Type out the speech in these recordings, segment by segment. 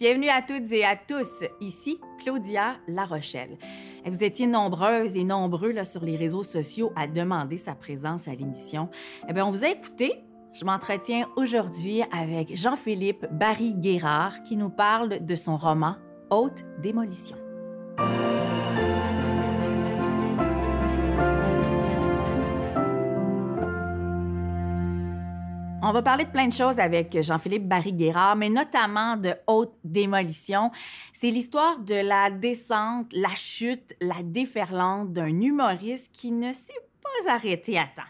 Bienvenue à toutes et à tous. Ici Claudia La Rochelle. Vous étiez nombreuses et nombreux là, sur les réseaux sociaux à demander sa présence à l'émission. Eh bien, on vous a écouté. Je m'entretiens aujourd'hui avec Jean-Philippe Barry-Guérard qui nous parle de son roman Haute démolition. On va parler de plein de choses avec Jean-Philippe Barry-Guérard, mais notamment de haute démolition. C'est l'histoire de la descente, la chute, la déferlante d'un humoriste qui ne s'est pas arrêté à temps.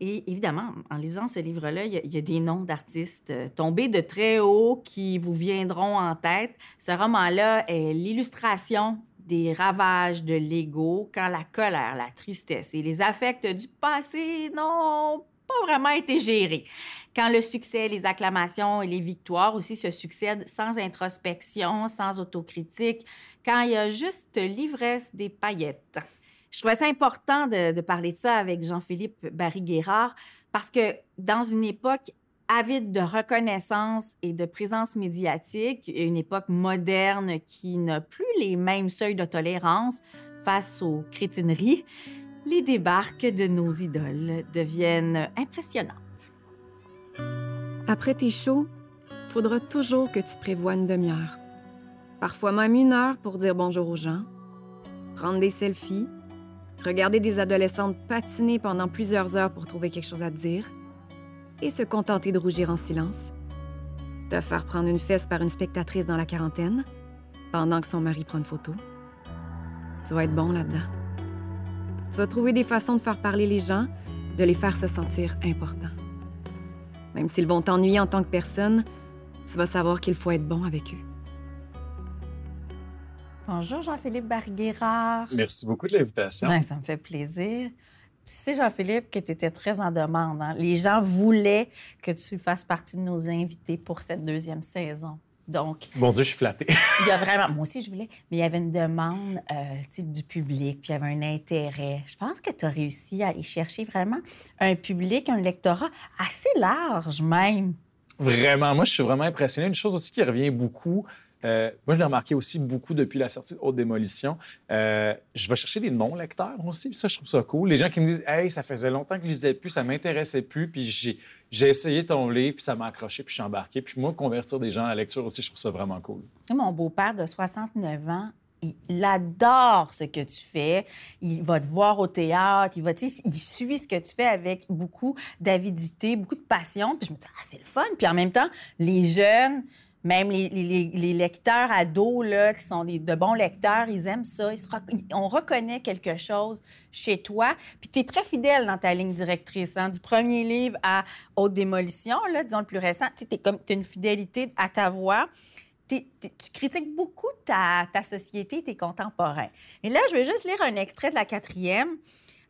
Et évidemment, en lisant ce livre-là, il, y, a des noms d'artistes euh, tombés de très haut qui vous viendront en tête. Ce roman-là est l'illustration des ravages de l'ego quand la colère, la tristesse et les affects du passé n'ont pas vraiment été gérés quand le succès, les acclamations et les victoires aussi se succèdent sans introspection, sans autocritique, quand il y a juste l'ivresse des paillettes. Je trouvais ça important de, parler de ça avec Jean-Philippe Barry-Guérard parce que dans une époque avide de reconnaissance et de présence médiatique, une époque moderne qui n'a plus les mêmes seuils de tolérance face aux crétineries, les débarques de nos idoles deviennent impressionnants. Après tes shows, faudra toujours que tu prévois une demi-heure. Parfois même une heure pour dire bonjour aux gens, prendre des selfies, regarder des adolescentes patiner pendant plusieurs heures pour trouver quelque chose à dire et se contenter de rougir en silence. Te faire prendre une fesse par une spectatrice dans la quarantaine pendant que son mari prend une photo. Tu vas être bon là-dedans. Tu vas trouver des façons de faire parler les gens, de les faire se sentir importants. Même s'ils vont t'ennuyer en tant que personne, tu vas savoir qu'il faut être bon avec eux. Bonjour Jean-Philippe Barguérard. Merci beaucoup de l'invitation. Ben, ça me fait plaisir. Tu sais, Jean-Philippe, que tu étais très en demande. Hein. Les gens voulaient que tu fasses partie de nos invités pour cette deuxième saison. Donc. Bon Dieu, je suis flattée. il y a vraiment. Moi aussi, je voulais. Mais il y avait une demande euh, type du public, puis il y avait un intérêt. Je pense que tu as réussi à aller chercher vraiment un public, un lectorat assez large même. Vraiment. Moi, je suis vraiment impressionné. Une chose aussi qui revient beaucoup, euh, moi, je l'ai remarqué aussi beaucoup depuis la sortie de Haute Démolition. Euh, je vais chercher des non-lecteurs aussi, puis ça, je trouve ça cool. Les gens qui me disent Hey, ça faisait longtemps que je lisais plus, ça m'intéressait plus, puis j'ai, essayé ton livre, puis ça m'a accroché, puis je suis embarqué. Puis moi, convertir des gens à la lecture aussi, je trouve ça vraiment cool. Mon beau-père de 69 ans, il adore ce que tu fais. Il va te voir au théâtre. Il va, il suit ce que tu fais avec beaucoup d'avidité, beaucoup de passion. Puis je me dis, ah, c'est le fun. Puis en même temps, les jeunes, même les, lecteurs ados, là, qui sont de bons lecteurs, ils aiment ça. on reconnaît quelque chose chez toi. Puis tu es très fidèle dans ta ligne directrice. Hein? Du premier livre à Haute Démolition, là, disons le plus récent, tu as une fidélité à ta voix. tu critiques beaucoup ta, ta société, tes contemporains. Et là, je vais juste lire un extrait de la quatrième.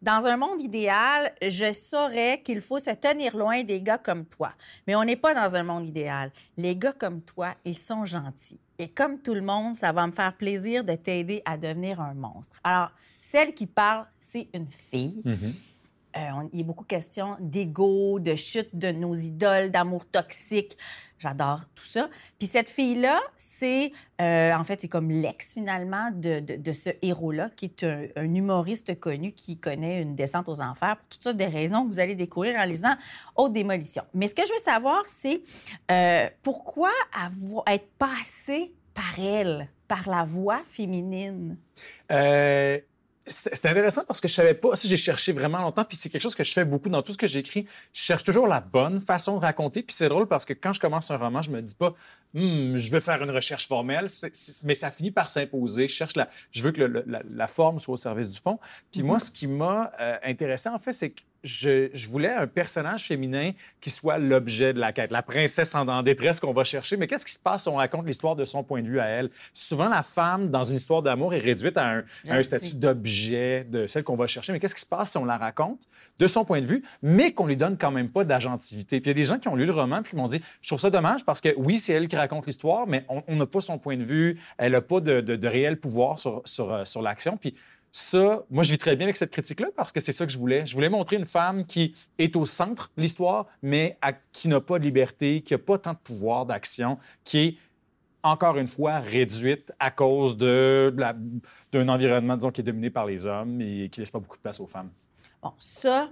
Dans un monde idéal, je saurais qu'il faut se tenir loin des gars comme toi. Mais on n'est pas dans un monde idéal. Les gars comme toi, ils sont gentils. Et comme tout le monde, ça va me faire plaisir de t'aider à devenir un monstre. Alors, celle qui parle, c'est une fille. Mm-hmm. Euh, il y a beaucoup de questions d'ego, de chute de nos idoles, d'amour toxique. J'adore tout ça. Puis cette fille-là, c'est euh, en fait, c'est comme l'ex finalement de, de, ce héros-là, qui est un, humoriste connu qui connaît une descente aux enfers pour toutes sortes de raisons que vous allez découvrir en lisant Haute Démolition. Mais ce que je veux savoir, c'est euh, pourquoi avoir, être passé par elle, par la voix féminine? Euh, c'est intéressant parce que je savais pas, si j'ai cherché vraiment longtemps, puis c'est quelque chose que je fais beaucoup dans tout ce que j'écris. Je cherche toujours la bonne façon de raconter, puis c'est drôle parce que quand je commence un roman, je me dis pas, hmm, je veux faire une recherche formelle, mais ça finit par s'imposer. Je cherche la, je veux que la, forme soit au service du fond. Puis moi, mm-hmm. ce qui m'a euh, intéressé en fait, c'est que je, voulais un personnage féminin qui soit l'objet de la quête, la princesse en, détresse qu'on va chercher. Mais qu'est-ce qui se passe si on raconte l'histoire de son point de vue à elle? Souvent, la femme, dans une histoire d'amour, est réduite à un, statut d'objet, de celle qu'on va chercher. Mais qu'est-ce qui se passe si on la raconte de son point de vue, mais qu'on lui donne quand même pas d'agentivité? Puis il y a des gens qui ont lu le roman puis qui m'ont dit, je trouve ça dommage parce que oui, c'est elle qui raconte l'histoire, mais on n'a pas son point de vue, elle n'a pas de, réel pouvoir sur, sur, euh, sur l'action. Puis ça, moi, je vis très bien avec cette critique-là parce que c'est ça que je voulais. Je voulais montrer une femme qui est au centre de l'histoire, mais qui n'a pas de liberté, qui n'a pas tant de pouvoir d'action, qui est encore une fois, réduite à cause de d'un environnement, disons, qui est dominé par les hommes et qui laisse pas beaucoup de place aux femmes. Bon, ça,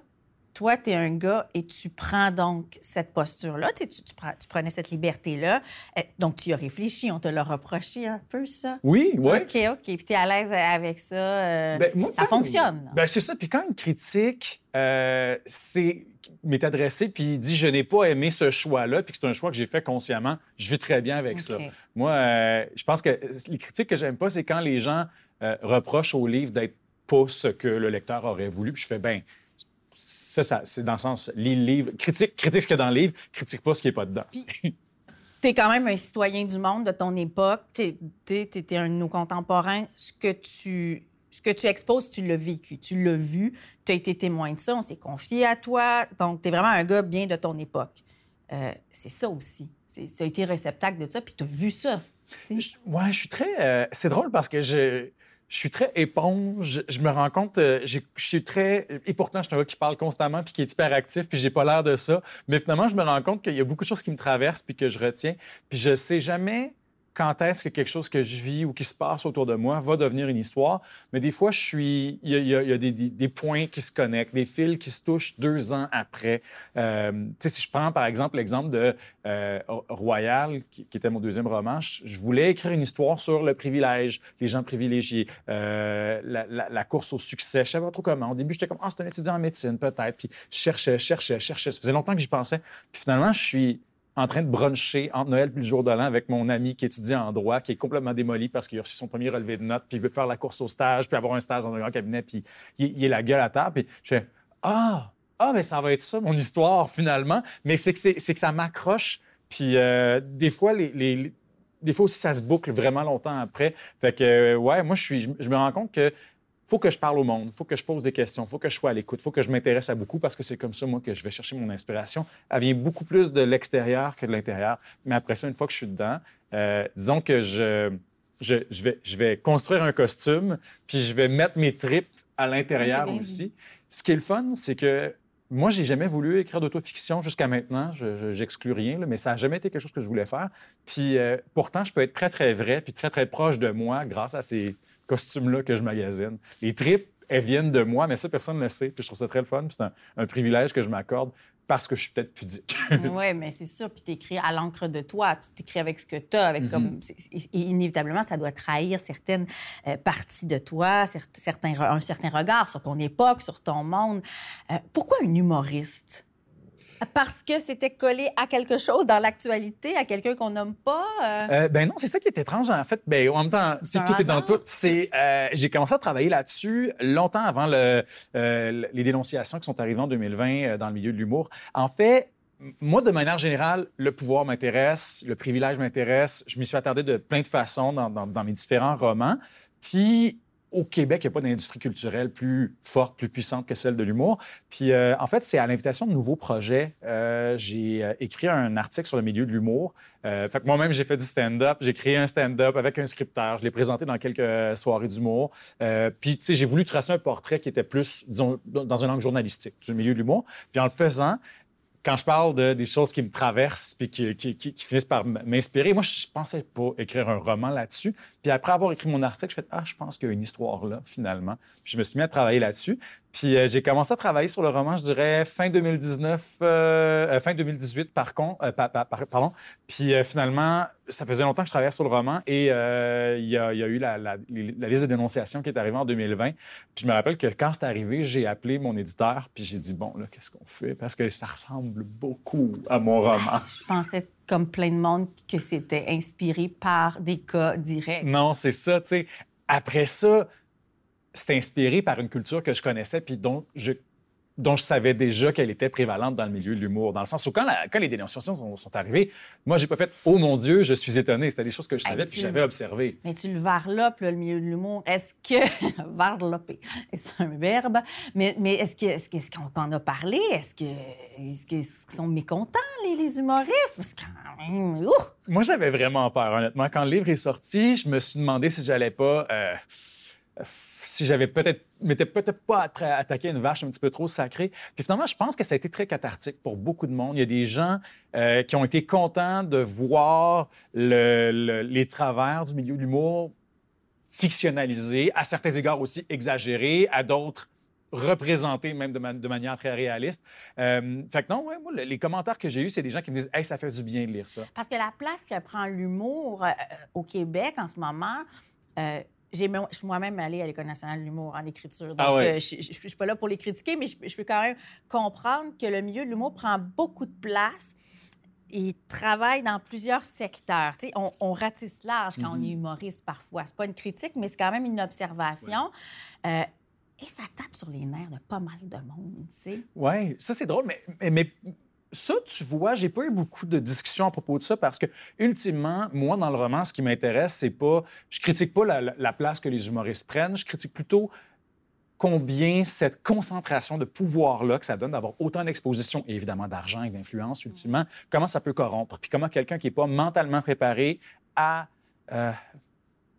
toi, tu es un gars et tu prends donc cette posture-là, tu, tu, prenais cette liberté-là. Eh, Donc, tu y as réfléchi, on te l'a reproché un peu, ça? Oui, oui. OK, OK. Puis tu es à l'aise avec ça. euh, Ben, moi, ça fonctionne. Ben, c'est ça. Puis quand une critique euh, c'est- m'est adressée puis dit je n'ai pas aimé ce choix-là, puis que c'est un choix que j'ai fait consciemment, je vis très bien avec ça. Moi, euh, je pense que les critiques que j'aime pas, c'est quand les gens euh, reprochent au livre d'être pas ce que le lecteur aurait voulu. Puis je fais ben ça, ça c'est dans le sens lis le livre, critique, critique ce qu'il y a dans le livre, critique pas ce qui est pas dedans. Tu es quand même un citoyen du monde de ton époque. Tu es, un de nos contemporains. Ce que tu, ce que tu exposes, tu l'as vécu, tu l'as vu, tu as été témoin de ça, on s'est confié à toi. Donc, tu es vraiment un gars bien de ton époque. Euh, c'est ça aussi. C'est, ça a été réceptacle de ça, puis tu as vu ça. tu ouais, je suis très. euh, c'est drôle parce que je, je suis très éponge. Je me rends compte, euh, je suis très. Et pourtant, je suis un gars qui parle constamment puis qui est hyper actif puis j'ai pas l'air de ça. Mais finalement, je me rends compte qu'il y a beaucoup de choses qui me traversent puis que je retiens. Puis je sais jamais quand est-ce que quelque chose que je vis ou qui se passe autour de moi va devenir une histoire. Mais des fois, je suis. Il y a, des, points qui se connectent, des fils qui se touchent deux ans après. Euh, si je prends par exemple l'exemple de euh, Royal, qui, était mon deuxième roman, je, voulais écrire une histoire sur le privilège, les gens privilégiés, euh, la, course au succès. Je savais pas trop comment. Au début, j'étais comme, ah, c'est un étudiant en médecine, peut-être. Puis je cherchais, cherchais, cherchais. Ça faisait longtemps que j'y pensais. Puis finalement, je suis en train de bruncher entre Noël et le jour de l'an avec mon ami qui étudie en droit, qui est complètement démoli parce qu'il a reçu son premier relevé de notes, puis il veut faire la course au stage, puis avoir un stage dans un grand cabinet, puis il, est la gueule à terre. Puis je fais, ah, ah, mais ça va être ça, mon histoire, finalement. Mais c'est que, ça m'accroche. Puis euh, des fois, les, des fois aussi, ça se boucle vraiment longtemps après. Fait que, ouais, moi, je, suis, je me rends compte que faut que je parle au monde, faut que je pose des questions, faut que je sois à l'écoute, faut que je m'intéresse à beaucoup parce que c'est comme ça, moi, que je vais chercher mon inspiration. Elle vient beaucoup plus de l'extérieur que de l'intérieur. Mais après ça, une fois que je suis dedans, euh, disons que je, je, je vais, je vais construire un costume, puis je vais mettre mes tripes à l'intérieur aussi. Ce qui est le fun, c'est que moi, j'ai jamais voulu écrire d'autofiction jusqu'à maintenant. Je- je- J'exclus rien, là, mais ça n'a jamais été quelque chose que je voulais faire. Puis euh, pourtant, je peux être très, très vrai, puis très, très proche de moi grâce à ces costumes-là que je magasine. Les tripes, elles viennent de moi, mais ça, personne ne le sait. Puis je trouve ça très le fun. C'est un, un privilège que je m'accorde parce que je suis peut-être pudique. oui, mais c'est sûr. Puis tu écris à l'encre de toi. Tu t'écris avec ce que tu as. Avec Mhm. comme, et inévitablement, ça doit trahir certaines euh, parties de toi, cer- certains, un certain regard sur ton époque, sur ton monde. Euh, pourquoi un humoriste? Parce que c'était collé à quelque chose dans l'actualité, à quelqu'un qu'on nomme pas? euh? Euh, ben non, c'est ça qui est étrange en fait. Ben, en même temps, c'est un tout est dans tout. C'est, euh, j'ai commencé à travailler là-dessus longtemps avant le, euh, les dénonciations qui sont arrivées en 2020 euh, dans le milieu de l'humour. En fait, moi, de manière générale, le pouvoir m'intéresse, le privilège m'intéresse. Je m'y suis attardé de plein de façons dans, dans- dans mes différents romans. Puis, au Québec, il n'y a pas d'industrie culturelle plus forte, plus puissante que celle de l'humour. Puis, euh, en fait, c'est à l'invitation de nouveaux projets. Euh, j'ai euh, écrit un article sur le milieu de l'humour. Fait que moi-même, j'ai fait du stand-up. J'ai créé un stand-up avec un scripteur. Je l'ai présenté dans quelques soirées d'humour. Puis, tu sais, j'ai voulu tracer un portrait qui était plus, disons, dans un angle journalistique du milieu de l'humour. Puis, en le faisant, quand je parle de, des choses qui me traversent puis qui, qui- finissent par m'inspirer, moi, je pensais pas écrire un roman là-dessus. Puis après avoir écrit mon article, je fais Ah, je pense qu'il y a une histoire là, finalement. Puis je me suis mis à travailler là-dessus. Puis euh, j'ai commencé à travailler sur le roman, je dirais, fin 2019, euh, euh, fin 2018, par contre. euh, pa- pa- par- pardon. Puis finalement, ça faisait longtemps que je travaillais sur le roman et il y, a, il y a eu la, la- la liste de dénonciations qui est arrivée en 2020. Puis je me rappelle que quand c'est arrivé, j'ai appelé mon éditeur puis j'ai dit Bon, là, qu'est-ce qu'on fait? Parce que ça ressemble beaucoup à mon roman. Je pensais, comme plein de monde, que c'était inspiré par des cas directs. Non, c'est ça, tu sais. Après ça, c'est inspiré par une culture que je connaissais puis dont je, dont je savais déjà qu'elle était prévalente dans le milieu de l'humour. Dans le sens où, quand, la- quand les dénonciations sont, sont arrivées, moi, j'ai pas fait « Oh mon Dieu, je suis étonné ». C'était des choses que je savais tu- puis j'avais observé. Mais tu le varlopes, là, le milieu de l'humour. Est-ce que. varloper, c'est un verbe. Mais, mais est-ce que- que- qu'on t'en a parlé? Est-ce que- que- qu'ils sont mécontents, les, les humoristes? Parce que quand même. ouh! Moi, j'avais vraiment peur, honnêtement. Quand le livre est sorti, je me suis demandé si j'allais pas... euh, si j'avais peut-être m'étais peut-être pas attaqué une vache un petit peu trop sacrée. Puis finalement, je pense que ça a été très cathartique pour beaucoup de monde. Il y a des gens euh, qui ont été contents de voir le- le- les travers du milieu de l'humour fictionnalisés, à certains égards aussi exagérés, à d'autres représentés même de, ma- de manière très réaliste. Euh, fait que non, les commentaires que j'ai eus, c'est des gens qui me disent Hey, ça fait du bien de lire ça. Parce que la place que prend l'humour euh, au Québec en ce moment, j'ai je suis moi-même allée à l'École nationale de l'humour en écriture. Donc, Ah ouais. euh, je ne suis pas là pour les critiquer, mais je, je peux quand même comprendre que le milieu de l'humour prend beaucoup de place. Il travaille dans plusieurs secteurs. On, on ratisse large quand on est humoriste parfois. C'est pas une critique, mais c'est quand même une observation. Euh, et ça tape sur les nerfs de pas mal de monde, tu sais. Oui, ça c'est drôle, mais, mais, mais ça, tu vois, j'ai pas eu beaucoup de discussions à propos de ça parce que, ultimement, moi, dans le roman, ce qui m'intéresse, c'est pas. Je critique pas la, la- la place que les humoristes prennent, je critique plutôt combien cette concentration de pouvoir-là que ça donne d'avoir autant d'exposition et évidemment d'argent et d'influence, ultimement, comment ça peut corrompre? Puis comment quelqu'un qui n'est pas mentalement préparé à euh,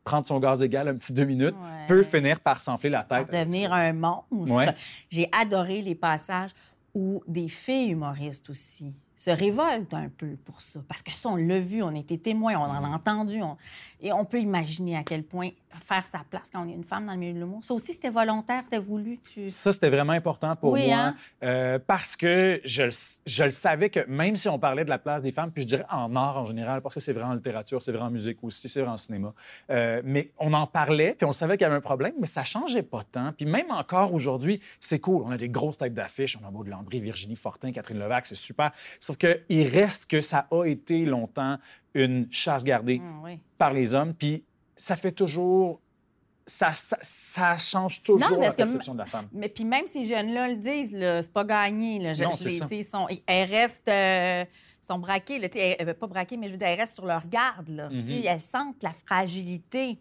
prendre son gaz égal un petit deux minutes Ouais. peut finir par s'enfler la tête. devenir un monstre. Ouais. J'ai adoré les passages où des filles humoristes aussi se révoltent un peu pour ça. Parce que ça, on l'a vu, on a été témoins, on en a entendu. on- Et on peut imaginer à quel point faire sa place quand on est une femme dans le milieu de l'humour. Ça aussi, c'était volontaire, c'était voulu. Tu... Ça, c'était vraiment important pour Oui, moi hein? euh, parce que je, le- je le savais que même si on parlait de la place des femmes, puis je dirais en art en général, parce que c'est vrai en littérature, c'est vrai en musique aussi, c'est vrai en cinéma, euh, mais on en parlait, puis on savait qu'il y avait un problème, mais ça changeait pas tant. Puis même encore aujourd'hui, c'est cool. On a des grosses têtes d'affiche, on a Maud Landry, Virginie Fortin, Catherine Levac, c'est super. Sauf qu'il reste que ça a été longtemps une chasse gardée oui. par les hommes, puis ça fait toujours... Ça, ça, ça change toujours Non, la que- perception de la femme. Mais puis même ces jeunes-là le disent, c'est pas gagné. Là. Je, Non, je c'est les ça. sais, sont, elles restent... euh, sont braquées, là, elles- elles- pas braquées, mais je veux dire, elles restent sur leur garde. Là. Mhm. Sais, Elles sentent la fragilité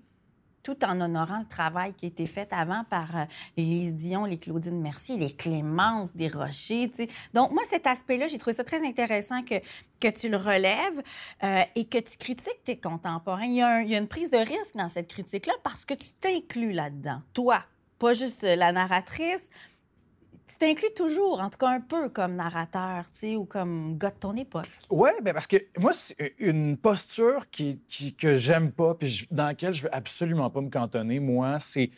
tout en honorant le travail qui a été fait avant par euh, les Dion, les Claudine Mercier, les Clémence Desrochers. tu sais. Donc, moi, cet aspect-là, j'ai trouvé ça très intéressant que, que tu le relèves euh, et que tu critiques tes contemporains. Il y, a il y a une prise de risque dans cette critique-là parce que tu t'inclus là-dedans. Toi, pas juste euh, la narratrice, tu t'inclus toujours, en tout cas un peu comme narrateur, tu sais, ou comme gars de ton époque. Oui, ben parce que moi, c'est une posture qui, que j'aime pas, puis dans laquelle je veux absolument pas me cantonner, moi, c'est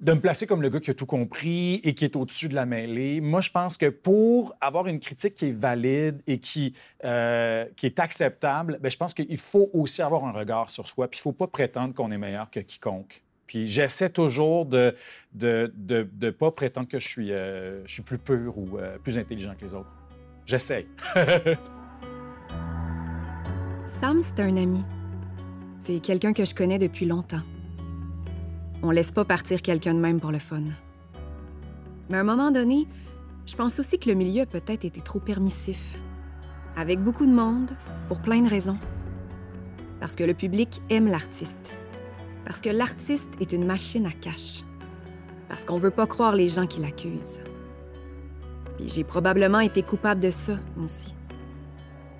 de me placer comme le gars qui a tout compris et qui est au-dessus de la mêlée. Moi, je pense que pour avoir une critique qui est valide et qui, euh, qui est acceptable, ben, je pense qu'il faut aussi avoir un regard sur soi, puis il faut pas prétendre qu'on est meilleur que quiconque. Puis j'essaie toujours de de, de, de pas prétendre que je suis, euh, je suis plus pur ou euh, plus intelligent que les autres. J'essaie. Sam, c'est un ami. C'est quelqu'un que je connais depuis longtemps. On laisse pas partir quelqu'un de même pour le fun. Mais à un moment donné, je pense aussi que le milieu a peut-être été trop permissif. Avec beaucoup de monde, pour plein de raisons. Parce que le public aime l'artiste. Parce que l'artiste est une machine à cash. Parce qu'on veut pas croire les gens qui l'accusent. Puis j'ai probablement été coupable de ça, aussi.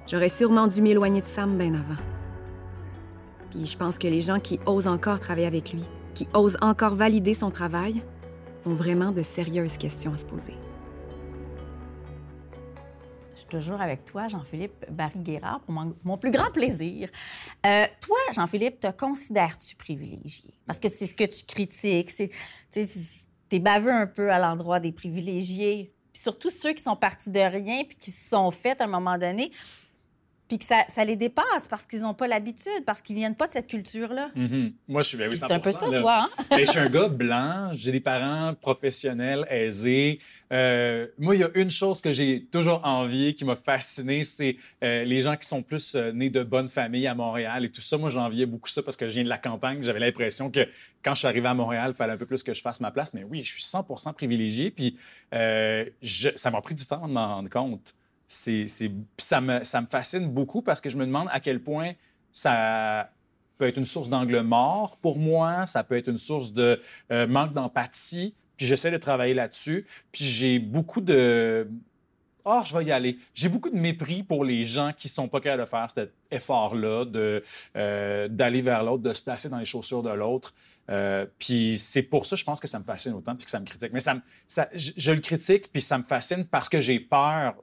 J'aurais sûrement dû m'éloigner de Sam bien avant. Puis je pense que les gens qui osent encore travailler avec lui, qui osent encore valider son travail, ont vraiment de sérieuses questions à se poser. Toujours avec toi, Jean-Philippe Barry-Guérard, pour mon, plus grand plaisir. Euh, toi, Jean-Philippe, te considères-tu privilégié? Parce que c'est ce que tu critiques. Tu t'es baveux un peu à l'endroit des privilégiés. Puis surtout ceux qui sont partis de rien puis qui se sont faits à un moment donné, puis que ça, ça les dépasse parce qu'ils n'ont pas l'habitude, parce qu'ils viennent pas de cette culture-là. Mhm. Moi, je suis ben oui, c'est un peu 100%, ça, là. toi, hein? Ben, je suis un gars blanc, j'ai des parents professionnels, aisés. Euh, moi, il y a une chose que j'ai toujours envié, qui m'a fasciné, c'est euh, les gens qui sont plus euh, nés de bonnes familles à Montréal et tout ça. Moi, j'enviais beaucoup ça parce que je viens de la campagne. J'avais l'impression que quand je suis arrivé à Montréal, il fallait un peu plus que je fasse ma place. Mais oui, je suis 100 privilégié. Puis je- ça m'a pris du temps de m'en rendre compte. C'est, ça, me, fascine beaucoup parce que je me demande à quel point ça peut être une source d'angle mort pour moi, ça peut être une source de euh, manque d'empathie. Puis j'essaie de travailler là-dessus. Puis j'ai beaucoup de. Ah, je vais y aller. J'ai beaucoup de mépris pour les gens qui sont pas capables de faire cet effort-là, de, euh, d'aller vers l'autre, de se placer dans les chaussures de l'autre. Euh, puis c'est pour ça, je pense que ça me fascine autant puis que ça me critique. Mais ça, je le critique puis ça me fascine parce que j'ai peur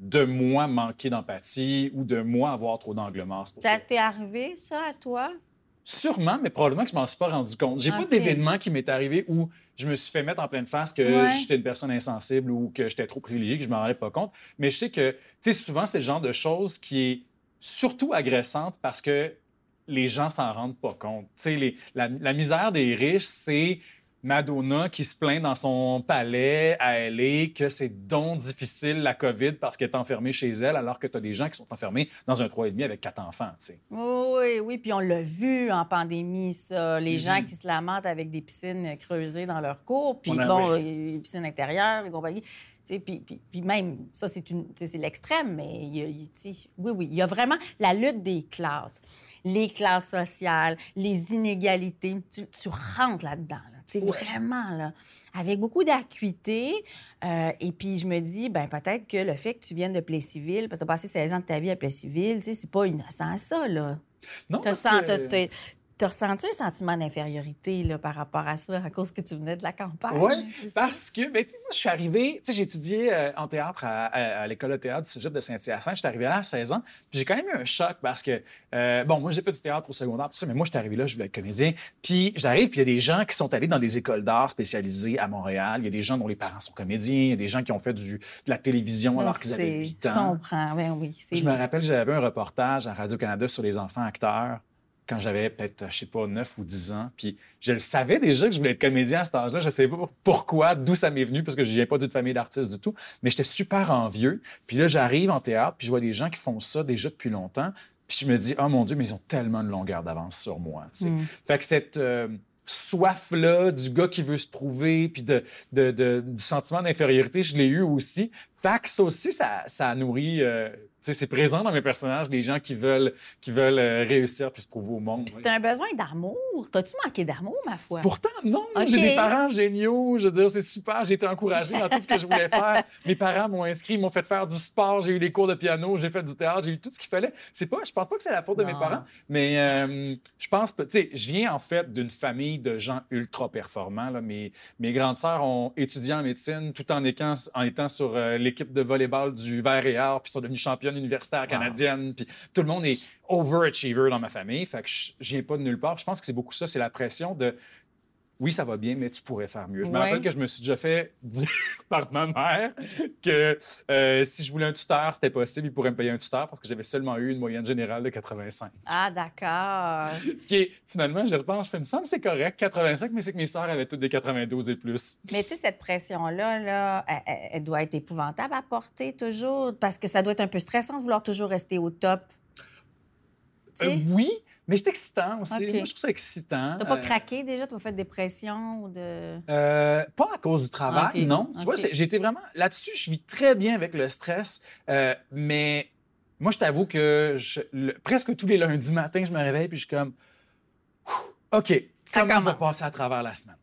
de moi manquer d'empathie ou de moi avoir trop d'angle mort. Ça t'est arrivé, ça, à toi? Sûrement, mais probablement que je m'en suis pas rendu compte. J'ai Ok. pas d'événement qui m'est arrivé où je me suis fait mettre en pleine face que Ouais. j'étais une personne insensible ou que j'étais trop privilégié, que je m'en rendais pas compte. Mais je sais que, tu sais, souvent, c'est le genre de chose qui est surtout agressante parce que les gens s'en rendent pas compte. Tu sais, la misère des riches, c'est Madonna qui se plaint dans son palais à LA que c'est donc difficile la COVID parce qu'elle est enfermée chez elle alors que tu as des gens qui sont enfermés dans un 3,5 avec quatre enfants, tu sais. Oui, oui, puis on l'a vu en pandémie, ça. Les Mhm. gens qui se lamentent avec des piscines creusées dans leur cours, puis a- bon, oui. euh, les piscines intérieures et compagnie. Puis, puis, puis même, ça, c'est une- l'extrême, mais il y a- oui, oui, il y a vraiment la lutte des classes, les classes sociales, les inégalités. Tu, tu rentres là-dedans, là. Sais, vraiment, là, avec beaucoup d'acuité. Euh, et puis, je me dis, ben peut-être que le fait que tu viennes de Plessisville, parce que tu as passé 16 ans de ta vie à Plessisville, c'est pas innocent, ça, là. Non, parce sent- que- t'as- ressenti un sentiment d'infériorité par rapport à ça, à cause que tu venais de la campagne? Oui, parce que, ben, tu sais, moi, je suis arrivé, tu sais, j'ai étudié euh, en théâtre à, à- à l'école de théâtre du cégep de Saint-Hyacinthe. Je suis arrivé là à 16 ans, puis j'ai quand même eu un choc parce que, euh, bon, moi, j'ai fait du théâtre au secondaire, tout ça, mais moi, je suis arrivé là, je voulais être comédien. Puis j'arrive, puis il y a des gens qui sont allés dans des écoles d'art spécialisées à Montréal. Il y a des gens dont les parents sont comédiens, il y a des gens qui ont fait du, de la télévision alors qu'ils avaient C'est- 8 Tu ans. comprends, ben oui. Je me rappelle, j'avais un reportage à Radio-Canada sur les enfants acteurs quand j'avais peut-être, je sais pas, 9 ou 10 ans. Puis je le savais déjà que je voulais être comédien à cet âge-là. Je ne savais pas pourquoi, d'où ça m'est venu, parce que je viens pas d'une famille d'artistes du tout. Mais j'étais super envieux. Puis là, j'arrive en théâtre, puis je vois des gens qui font ça déjà depuis longtemps. Puis je me dis, oh mon Dieu, mais ils ont tellement de longueur d'avance sur moi. Mm. Fait que cette euh, soif-là du gars qui veut se prouver, puis de, de- de- du sentiment d'infériorité, je l'ai eu aussi. Fait que ça aussi, ça, ça nourrit. euh, c'est présent dans mes personnages, des gens qui veulent, qui veulent euh, réussir puis se prouver au monde. C'est un besoin d'amour. T'as-tu manqué d'amour, ma foi? Pourtant, non. Ok. J'ai des parents géniaux. Je veux dire, c'est super. J'ai été encouragé dans tout ce que je voulais faire. Mes parents m'ont inscrit, m'ont fait faire du sport. J'ai eu des cours de piano, j'ai fait du théâtre, j'ai eu tout ce qu'il fallait. C'est pas, je pense pas que c'est la faute de mes parents, mais euh, je pense, tu sais, je viens en fait d'une famille de gens ultra performants. Là. Mes, mes grandes sœurs ont étudié en médecine tout en étant, en étant sur euh, l'équipe de volleyball du Vert et Or, puis sont devenues championnes universitaires canadiennes. Puis tout le monde est overachiever dans ma famille. Fait que je je viens pas de nulle part. Je pense que c'est beaucoup ça, c'est la pression de oui, ça va bien, mais tu pourrais faire mieux. Je me Ouais. rappelle que je me suis déjà fait dire par ma mère que euh, si je voulais un tuteur, c'était possible, il pourrait me payer un tuteur parce que j'avais seulement eu une moyenne générale de 85. Ah, d'accord. Ce qui est, finalement, je repense, je me semble que c'est correct, 85, mais c'est que mes sœurs avaient toutes des 92 et plus. Mais tu sais, cette pression-là, là, elle, doit être épouvantable à porter toujours, parce que ça doit être un peu stressant de vouloir toujours rester au top. Euh, oui, mais c'est excitant aussi. Ok. Moi, je trouve ça excitant. t'as pas Euh, craqué déjà, t'as pas fait de dépression ou de... Euh, pas à cause du travail, non. Tu vois, été vraiment là-dessus. Je vis très bien avec le stress, euh, mais moi, je t'avoue que je- le- presque tous les lundis matin, je me réveille puis je suis comme, ok, Ça comment commence. passer à travers la semaine?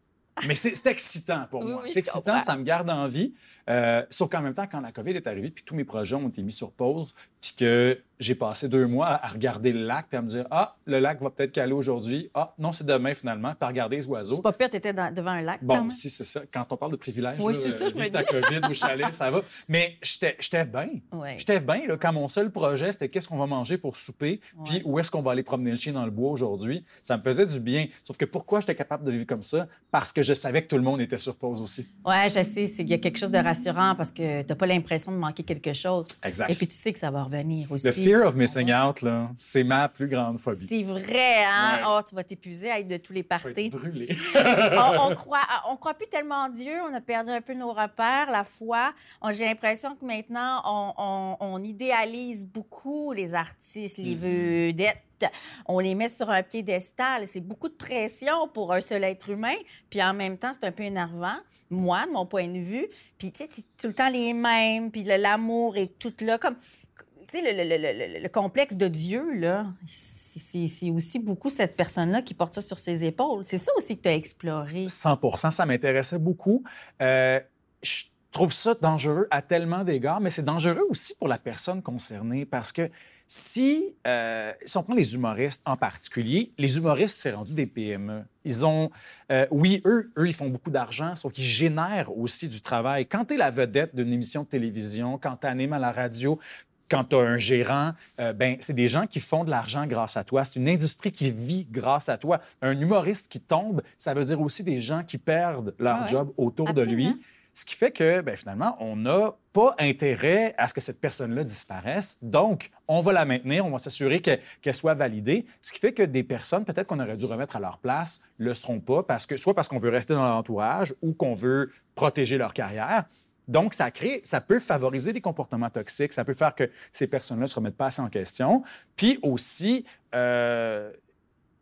Mais c'est excitant pour Oui, moi. oui, c'est excitant, comprends. ça me garde en vie. Euh, sauf qu'en même temps, quand la COVID est arrivée, puis tous mes projets ont été mis sur pause, puis que j'ai passé deux mois à regarder le lac, puis à me dire Ah, le lac va peut-être caler aujourd'hui. Ah, non, c'est demain finalement, puis à regarder les oiseaux. C'est pas pire, t'étais dans- devant un lac, quand Bon, même. si c'est ça. Quand on parle de privilèges, Oui, c'est ça, je me dis. COVID au chalet, ça va. Mais j'étais bien. Ouais. J'étais bien là, quand mon seul projet, c'était qu'est-ce qu'on va manger pour souper, puis où est-ce qu'on va aller promener le chien dans le bois aujourd'hui. Ça me faisait du bien. Sauf que pourquoi j'étais capable de vivre comme ça? Parce que je savais que tout le monde était sur pause aussi. Ouais, je sais, qu'il y a quelque chose de rassurant parce que t'as pas l'impression de manquer quelque chose. Exact. Et puis tu sais que ça va revenir aussi. Le fear of missing out, là, c'est ma plus grande phobie. C'est vrai, hein? Ouais. Oh, tu vas t'épuiser à être de tous les parties. brûlé. on, on croit, on croit plus tellement en Dieu, on a perdu un peu nos repères, la foi. On- J'ai l'impression que maintenant, on, on- on idéalise beaucoup les artistes, les Mm-hmm. vedettes. On les met sur un piédestal. C'est beaucoup de pression pour un seul être humain. Puis en même temps, c'est un peu énervant, moi, de mon point de vue. Puis tu sais, tout le temps les mêmes. Puis l'amour est tout là. Comme, tu sais, le, le- le- le- le complexe de Dieu, là, c'est aussi beaucoup cette personne-là qui porte ça sur ses épaules. C'est ça aussi que tu as exploré. 100 ça m'intéressait beaucoup. Euh, je- trouve ça dangereux à tellement d'égards, mais c'est dangereux aussi pour la personne concernée parce que si, euh, si on prend les humoristes en particulier, les humoristes, c'est rendu des PME. Ils ont, euh, oui, eux, eux, ils font beaucoup d'argent, sauf qu'ils génèrent aussi du travail. Quand tu es la vedette d'une émission de télévision, quand tu animes à la radio, quand tu as un gérant, euh, ben, c'est des gens qui font de l'argent grâce à toi. C'est une industrie qui vit grâce à toi. Un humoriste qui tombe, ça veut dire aussi des gens qui perdent leur Ah ouais. job autour de lui. Ce qui fait que, ben, finalement, on n'a pas intérêt à ce que cette personne-là disparaisse. Donc, on va la maintenir, on va s'assurer que- qu'elle soit validée. Ce qui fait que des personnes, peut-être qu'on aurait dû remettre à leur place, le seront pas, parce que, soit parce qu'on veut rester dans leur entourage ou qu'on veut protéger leur carrière. Donc, ça crée, ça peut favoriser des comportements toxiques, ça peut faire que ces personnes-là ne se remettent pas assez en question. Puis aussi, euh,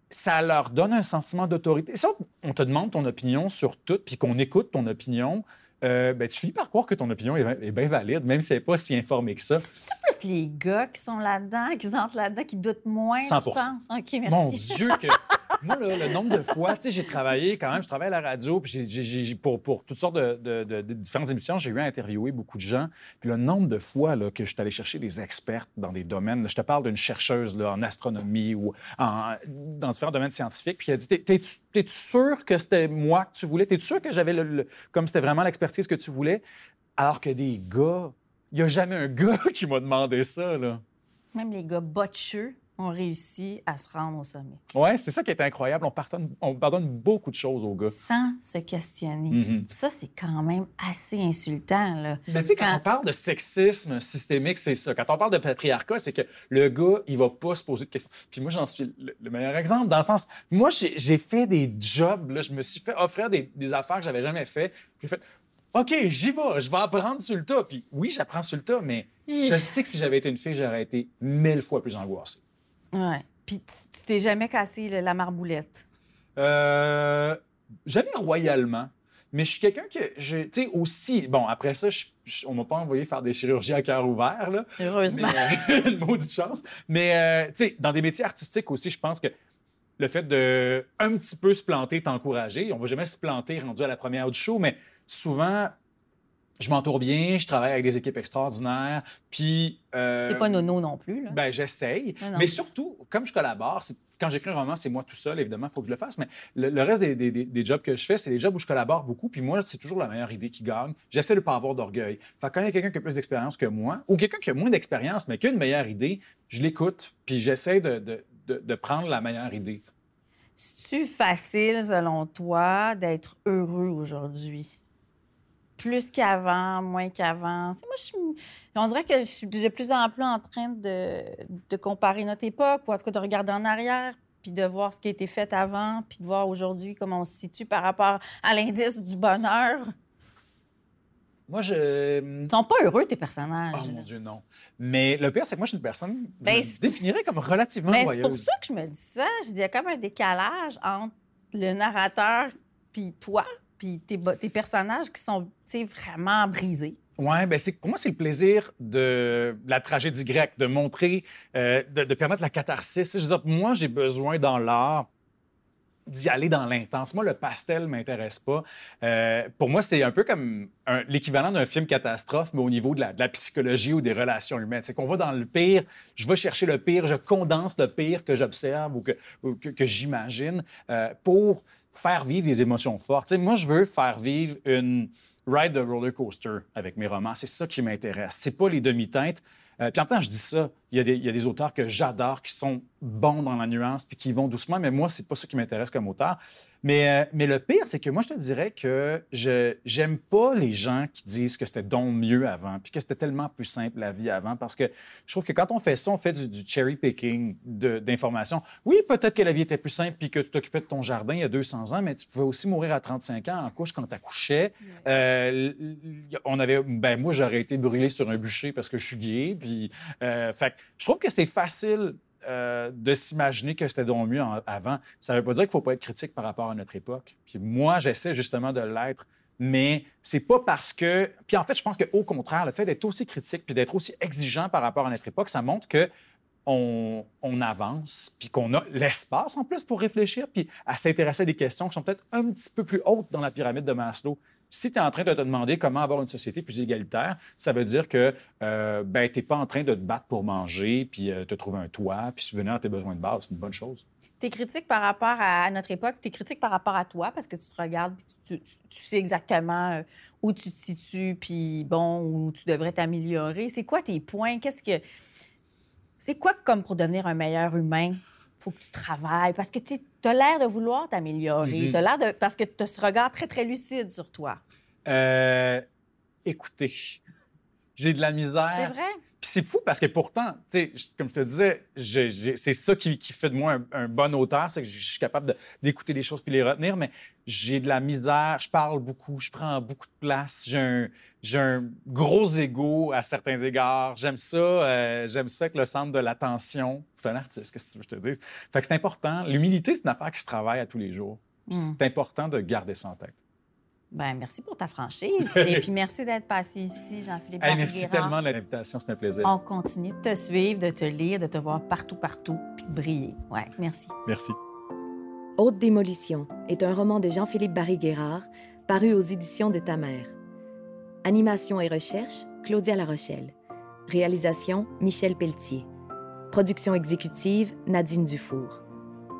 ça leur donne un sentiment d'autorité. Ça, on te demande ton opinion sur tout, puis qu'on écoute ton opinion, euh, ben, tu finis par croire que ton opinion est, est bien valide, même si elle n'est pas si informée que ça. C'est plus les gars qui sont là-dedans, qui entrent là-dedans, qui doutent moins, 100%. tu penses? OK, merci. Mon Dieu, que moi, là, le nombre de fois, tu sais, j'ai travaillé quand même, je travaille à la radio, puis j'ai- pour, toutes sortes de, différentes émissions, j'ai eu à interviewer beaucoup de gens. Puis le nombre de fois que je suis allé chercher des experts dans des domaines, je te parle d'une chercheuse en astronomie ou en- dans différents domaines scientifiques, puis elle a dit T'es- T'es-tu sûr que c'était moi que tu voulais? T'es-tu sûr que j'avais le, le- comme c'était vraiment l'expertise que tu voulais? Alors que des gars, il n'y a jamais un gars qui m'a demandé ça, là. Même les gars botcheux ont réussi à se rendre au sommet Ouais, c'est ça qui est incroyable. On pardonne, on pardonne beaucoup de choses aux gars. sans se questionner. Mhm. Ça, c'est quand même assez insultant, là. Mais tu sais, quand, Quand- on parle de sexisme systémique, c'est ça. Quand on parle de patriarcat, c'est que le gars, il va pas se poser de questions. Puis moi, j'en suis le, le meilleur exemple, dans le sens, moi, j'ai j'ai fait des jobs, là, je me suis fait offrir des, des affaires que j'avais jamais fait. J'ai fait, OK, j'y vais, je vais apprendre sur le tas. Puis oui, j'apprends sur le tas, mais je sais que si j'avais été une fille, j'aurais été mille fois plus angoissée. Ouais. Puis tu t'es jamais cassé le- la marboulette? Euh, jamais royalement. Mais je suis quelqu'un que. Tu sais, aussi. Bon, après ça, je- je- on m'a pas envoyé faire des chirurgies à cœur ouvert, là. Heureusement. Mais, euh, une maudite chance. Mais, euh, tu sais, dans des métiers artistiques aussi, je pense que le fait de un petit peu se planter est encouragé. On va jamais se planter rendu à la première du show, mais souvent, je m'entoure bien, je travaille avec des équipes extraordinaires, puis... euh, T'es pas nono non plus, là. ben, j'essaye. Mais surtout, comme je collabore, quand j'écris un roman, c'est moi tout seul, évidemment, il faut que je le fasse. Mais le, le reste des, des- des- jobs que je fais, c'est des jobs où je collabore beaucoup. Puis moi, c'est toujours la meilleure idée qui gagne. J'essaie de ne pas avoir d'orgueil. Fait que quand il y a quelqu'un qui a plus d'expérience que moi, ou quelqu'un qui a moins d'expérience, mais qui a une meilleure idée, je l'écoute, puis j'essaie de, de- de- de prendre la meilleure idée. C'est-tu facile, selon toi, d'être heureux aujourd'hui? Plus qu'avant, moins qu'avant? Moi, je on dirait que je suis de plus en plus en train de, de comparer notre époque, ou en tout cas de regarder en arrière, puis de voir ce qui a été fait avant, puis de voir aujourd'hui comment on se situe par rapport à l'indice du bonheur. Moi, je. Ils sont pas heureux, tes personnages. Oh mon Dieu, non. Mais le pire, c'est que moi, je suis une personne Ben, je c'est me définirais comme relativement Ben, c'est pour ça que je me dis ça. Je dis, il y a comme un décalage entre le narrateur puis toi, puis tes, personnages qui sont, vraiment brisés. Ouais, ben pour moi c'est le plaisir de la tragédie grecque, de montrer, euh, de, permettre la catharsis. Je moi j'ai besoin dans l'art d'y aller dans l'intense. Moi le pastel m'intéresse pas. Euh, pour moi c'est un peu comme l'équivalent d'un film catastrophe, mais au niveau de la, psychologie ou des relations humaines. C'est qu'on va dans le pire, je vais chercher le pire, je condense le pire que j'observe ou que j'imagine euh, pour faire vivre des émotions fortes. Moi je veux faire vivre une ride de roller coaster avec mes romans. C'est ça qui m'intéresse. C'est pas les demi-teintes. Euh, puis en même temps, je dis ça, il y, a des, il y a des auteurs que j'adore, qui sont bons dans la nuance, puis qui vont doucement, mais moi, c'est pas ça qui m'intéresse comme auteur. Mais, euh, mais le pire, c'est que moi, je te dirais que je j'aime pas les gens qui disent que c'était donc mieux avant, puis que c'était tellement plus simple la vie avant, parce que je trouve que quand on fait ça, on fait du, du cherry picking d'informations. Oui, peut-être que la vie était plus simple, puis que tu t'occupais de ton jardin il y a 200 ans, mais tu pouvais aussi mourir à 35 ans en couche quand tu accouchais. Euh, on avait, ben moi, j'aurais été brûlé sur un bûcher parce que je suis gay, puis euh, fait je trouve que c'est facile euh, de s'imaginer que c'était donc mieux en- avant. Ça ne veut pas dire qu'il ne faut pas être critique par rapport à notre époque. Puis moi, j'essaie justement de l'être, mais c'est pas parce que. Puis en fait, je pense qu'au contraire, le fait d'être aussi critique puis d'être aussi exigeant par rapport à notre époque, ça montre que on, on avance, puis qu'on a l'espace en plus pour réfléchir, puis à s'intéresser à des questions qui sont peut-être un petit peu plus hautes dans la pyramide de Maslow. Si tu es en train de te demander comment avoir une société plus égalitaire, ça veut dire que euh, ben, tu n'es pas en train de te battre pour manger, puis euh, te trouver un toit, puis subvenir à tes besoins de base. C'est une bonne chose. Tu es critique par rapport à notre époque, tu es critique par rapport à toi parce que tu te regardes, tu, tu, tu sais exactement euh, où tu te situes, puis bon, où tu devrais t'améliorer. C'est quoi tes points? Qu'est-ce que. C'est quoi comme pour devenir un meilleur humain? Faut que tu travailles parce que tu as l'air de vouloir t'améliorer. Mhm. Tu l'air de. Parce que tu as ce regard très, très lucide sur toi. Euh, écoutez, j'ai de la misère. C'est vrai? Puis c'est fou parce que pourtant, tu sais, comme je te disais, c'est ça qui, qui fait de moi un, un bon auteur, c'est que je suis capable d'écouter les choses puis les retenir, mais j'ai de la misère, je parle beaucoup, je prends beaucoup de place, j'ai un, j'ai un gros ego à certains égards. J'aime ça, euh, j'aime ça que le centre de l'attention. Je suis un artiste, qu'est-ce que tu veux que je te dise? Fait que c'est important. L'humilité, c'est une affaire qui se travaille à tous les jours. Puis Mm. C'est important de garder ça en tête. Ben, merci pour ta franchise. Et puis merci d'être passé ici, Jean-Philippe Hey, merci tellement de l'invitation, c'était un plaisir. On continue de te suivre, de te lire, de te voir partout, partout, puis de briller. Ouais, merci. Merci. Haute démolition est un roman de Jean-Philippe Barry-Guerrard paru aux éditions de Ta Mère. Animation et recherche, Claudia Larochelle. Réalisation, Michel Pelletier. Production exécutive, Nadine Dufour.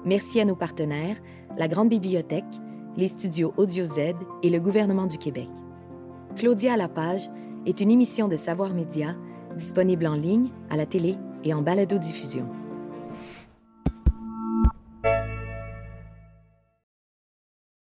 Merci à nos partenaires, la Grande Bibliothèque, les studios Audio Z et le gouvernement du Québec. Claudia à la page est une émission de Savoir Média disponible en ligne, à la télé et en balado-diffusion.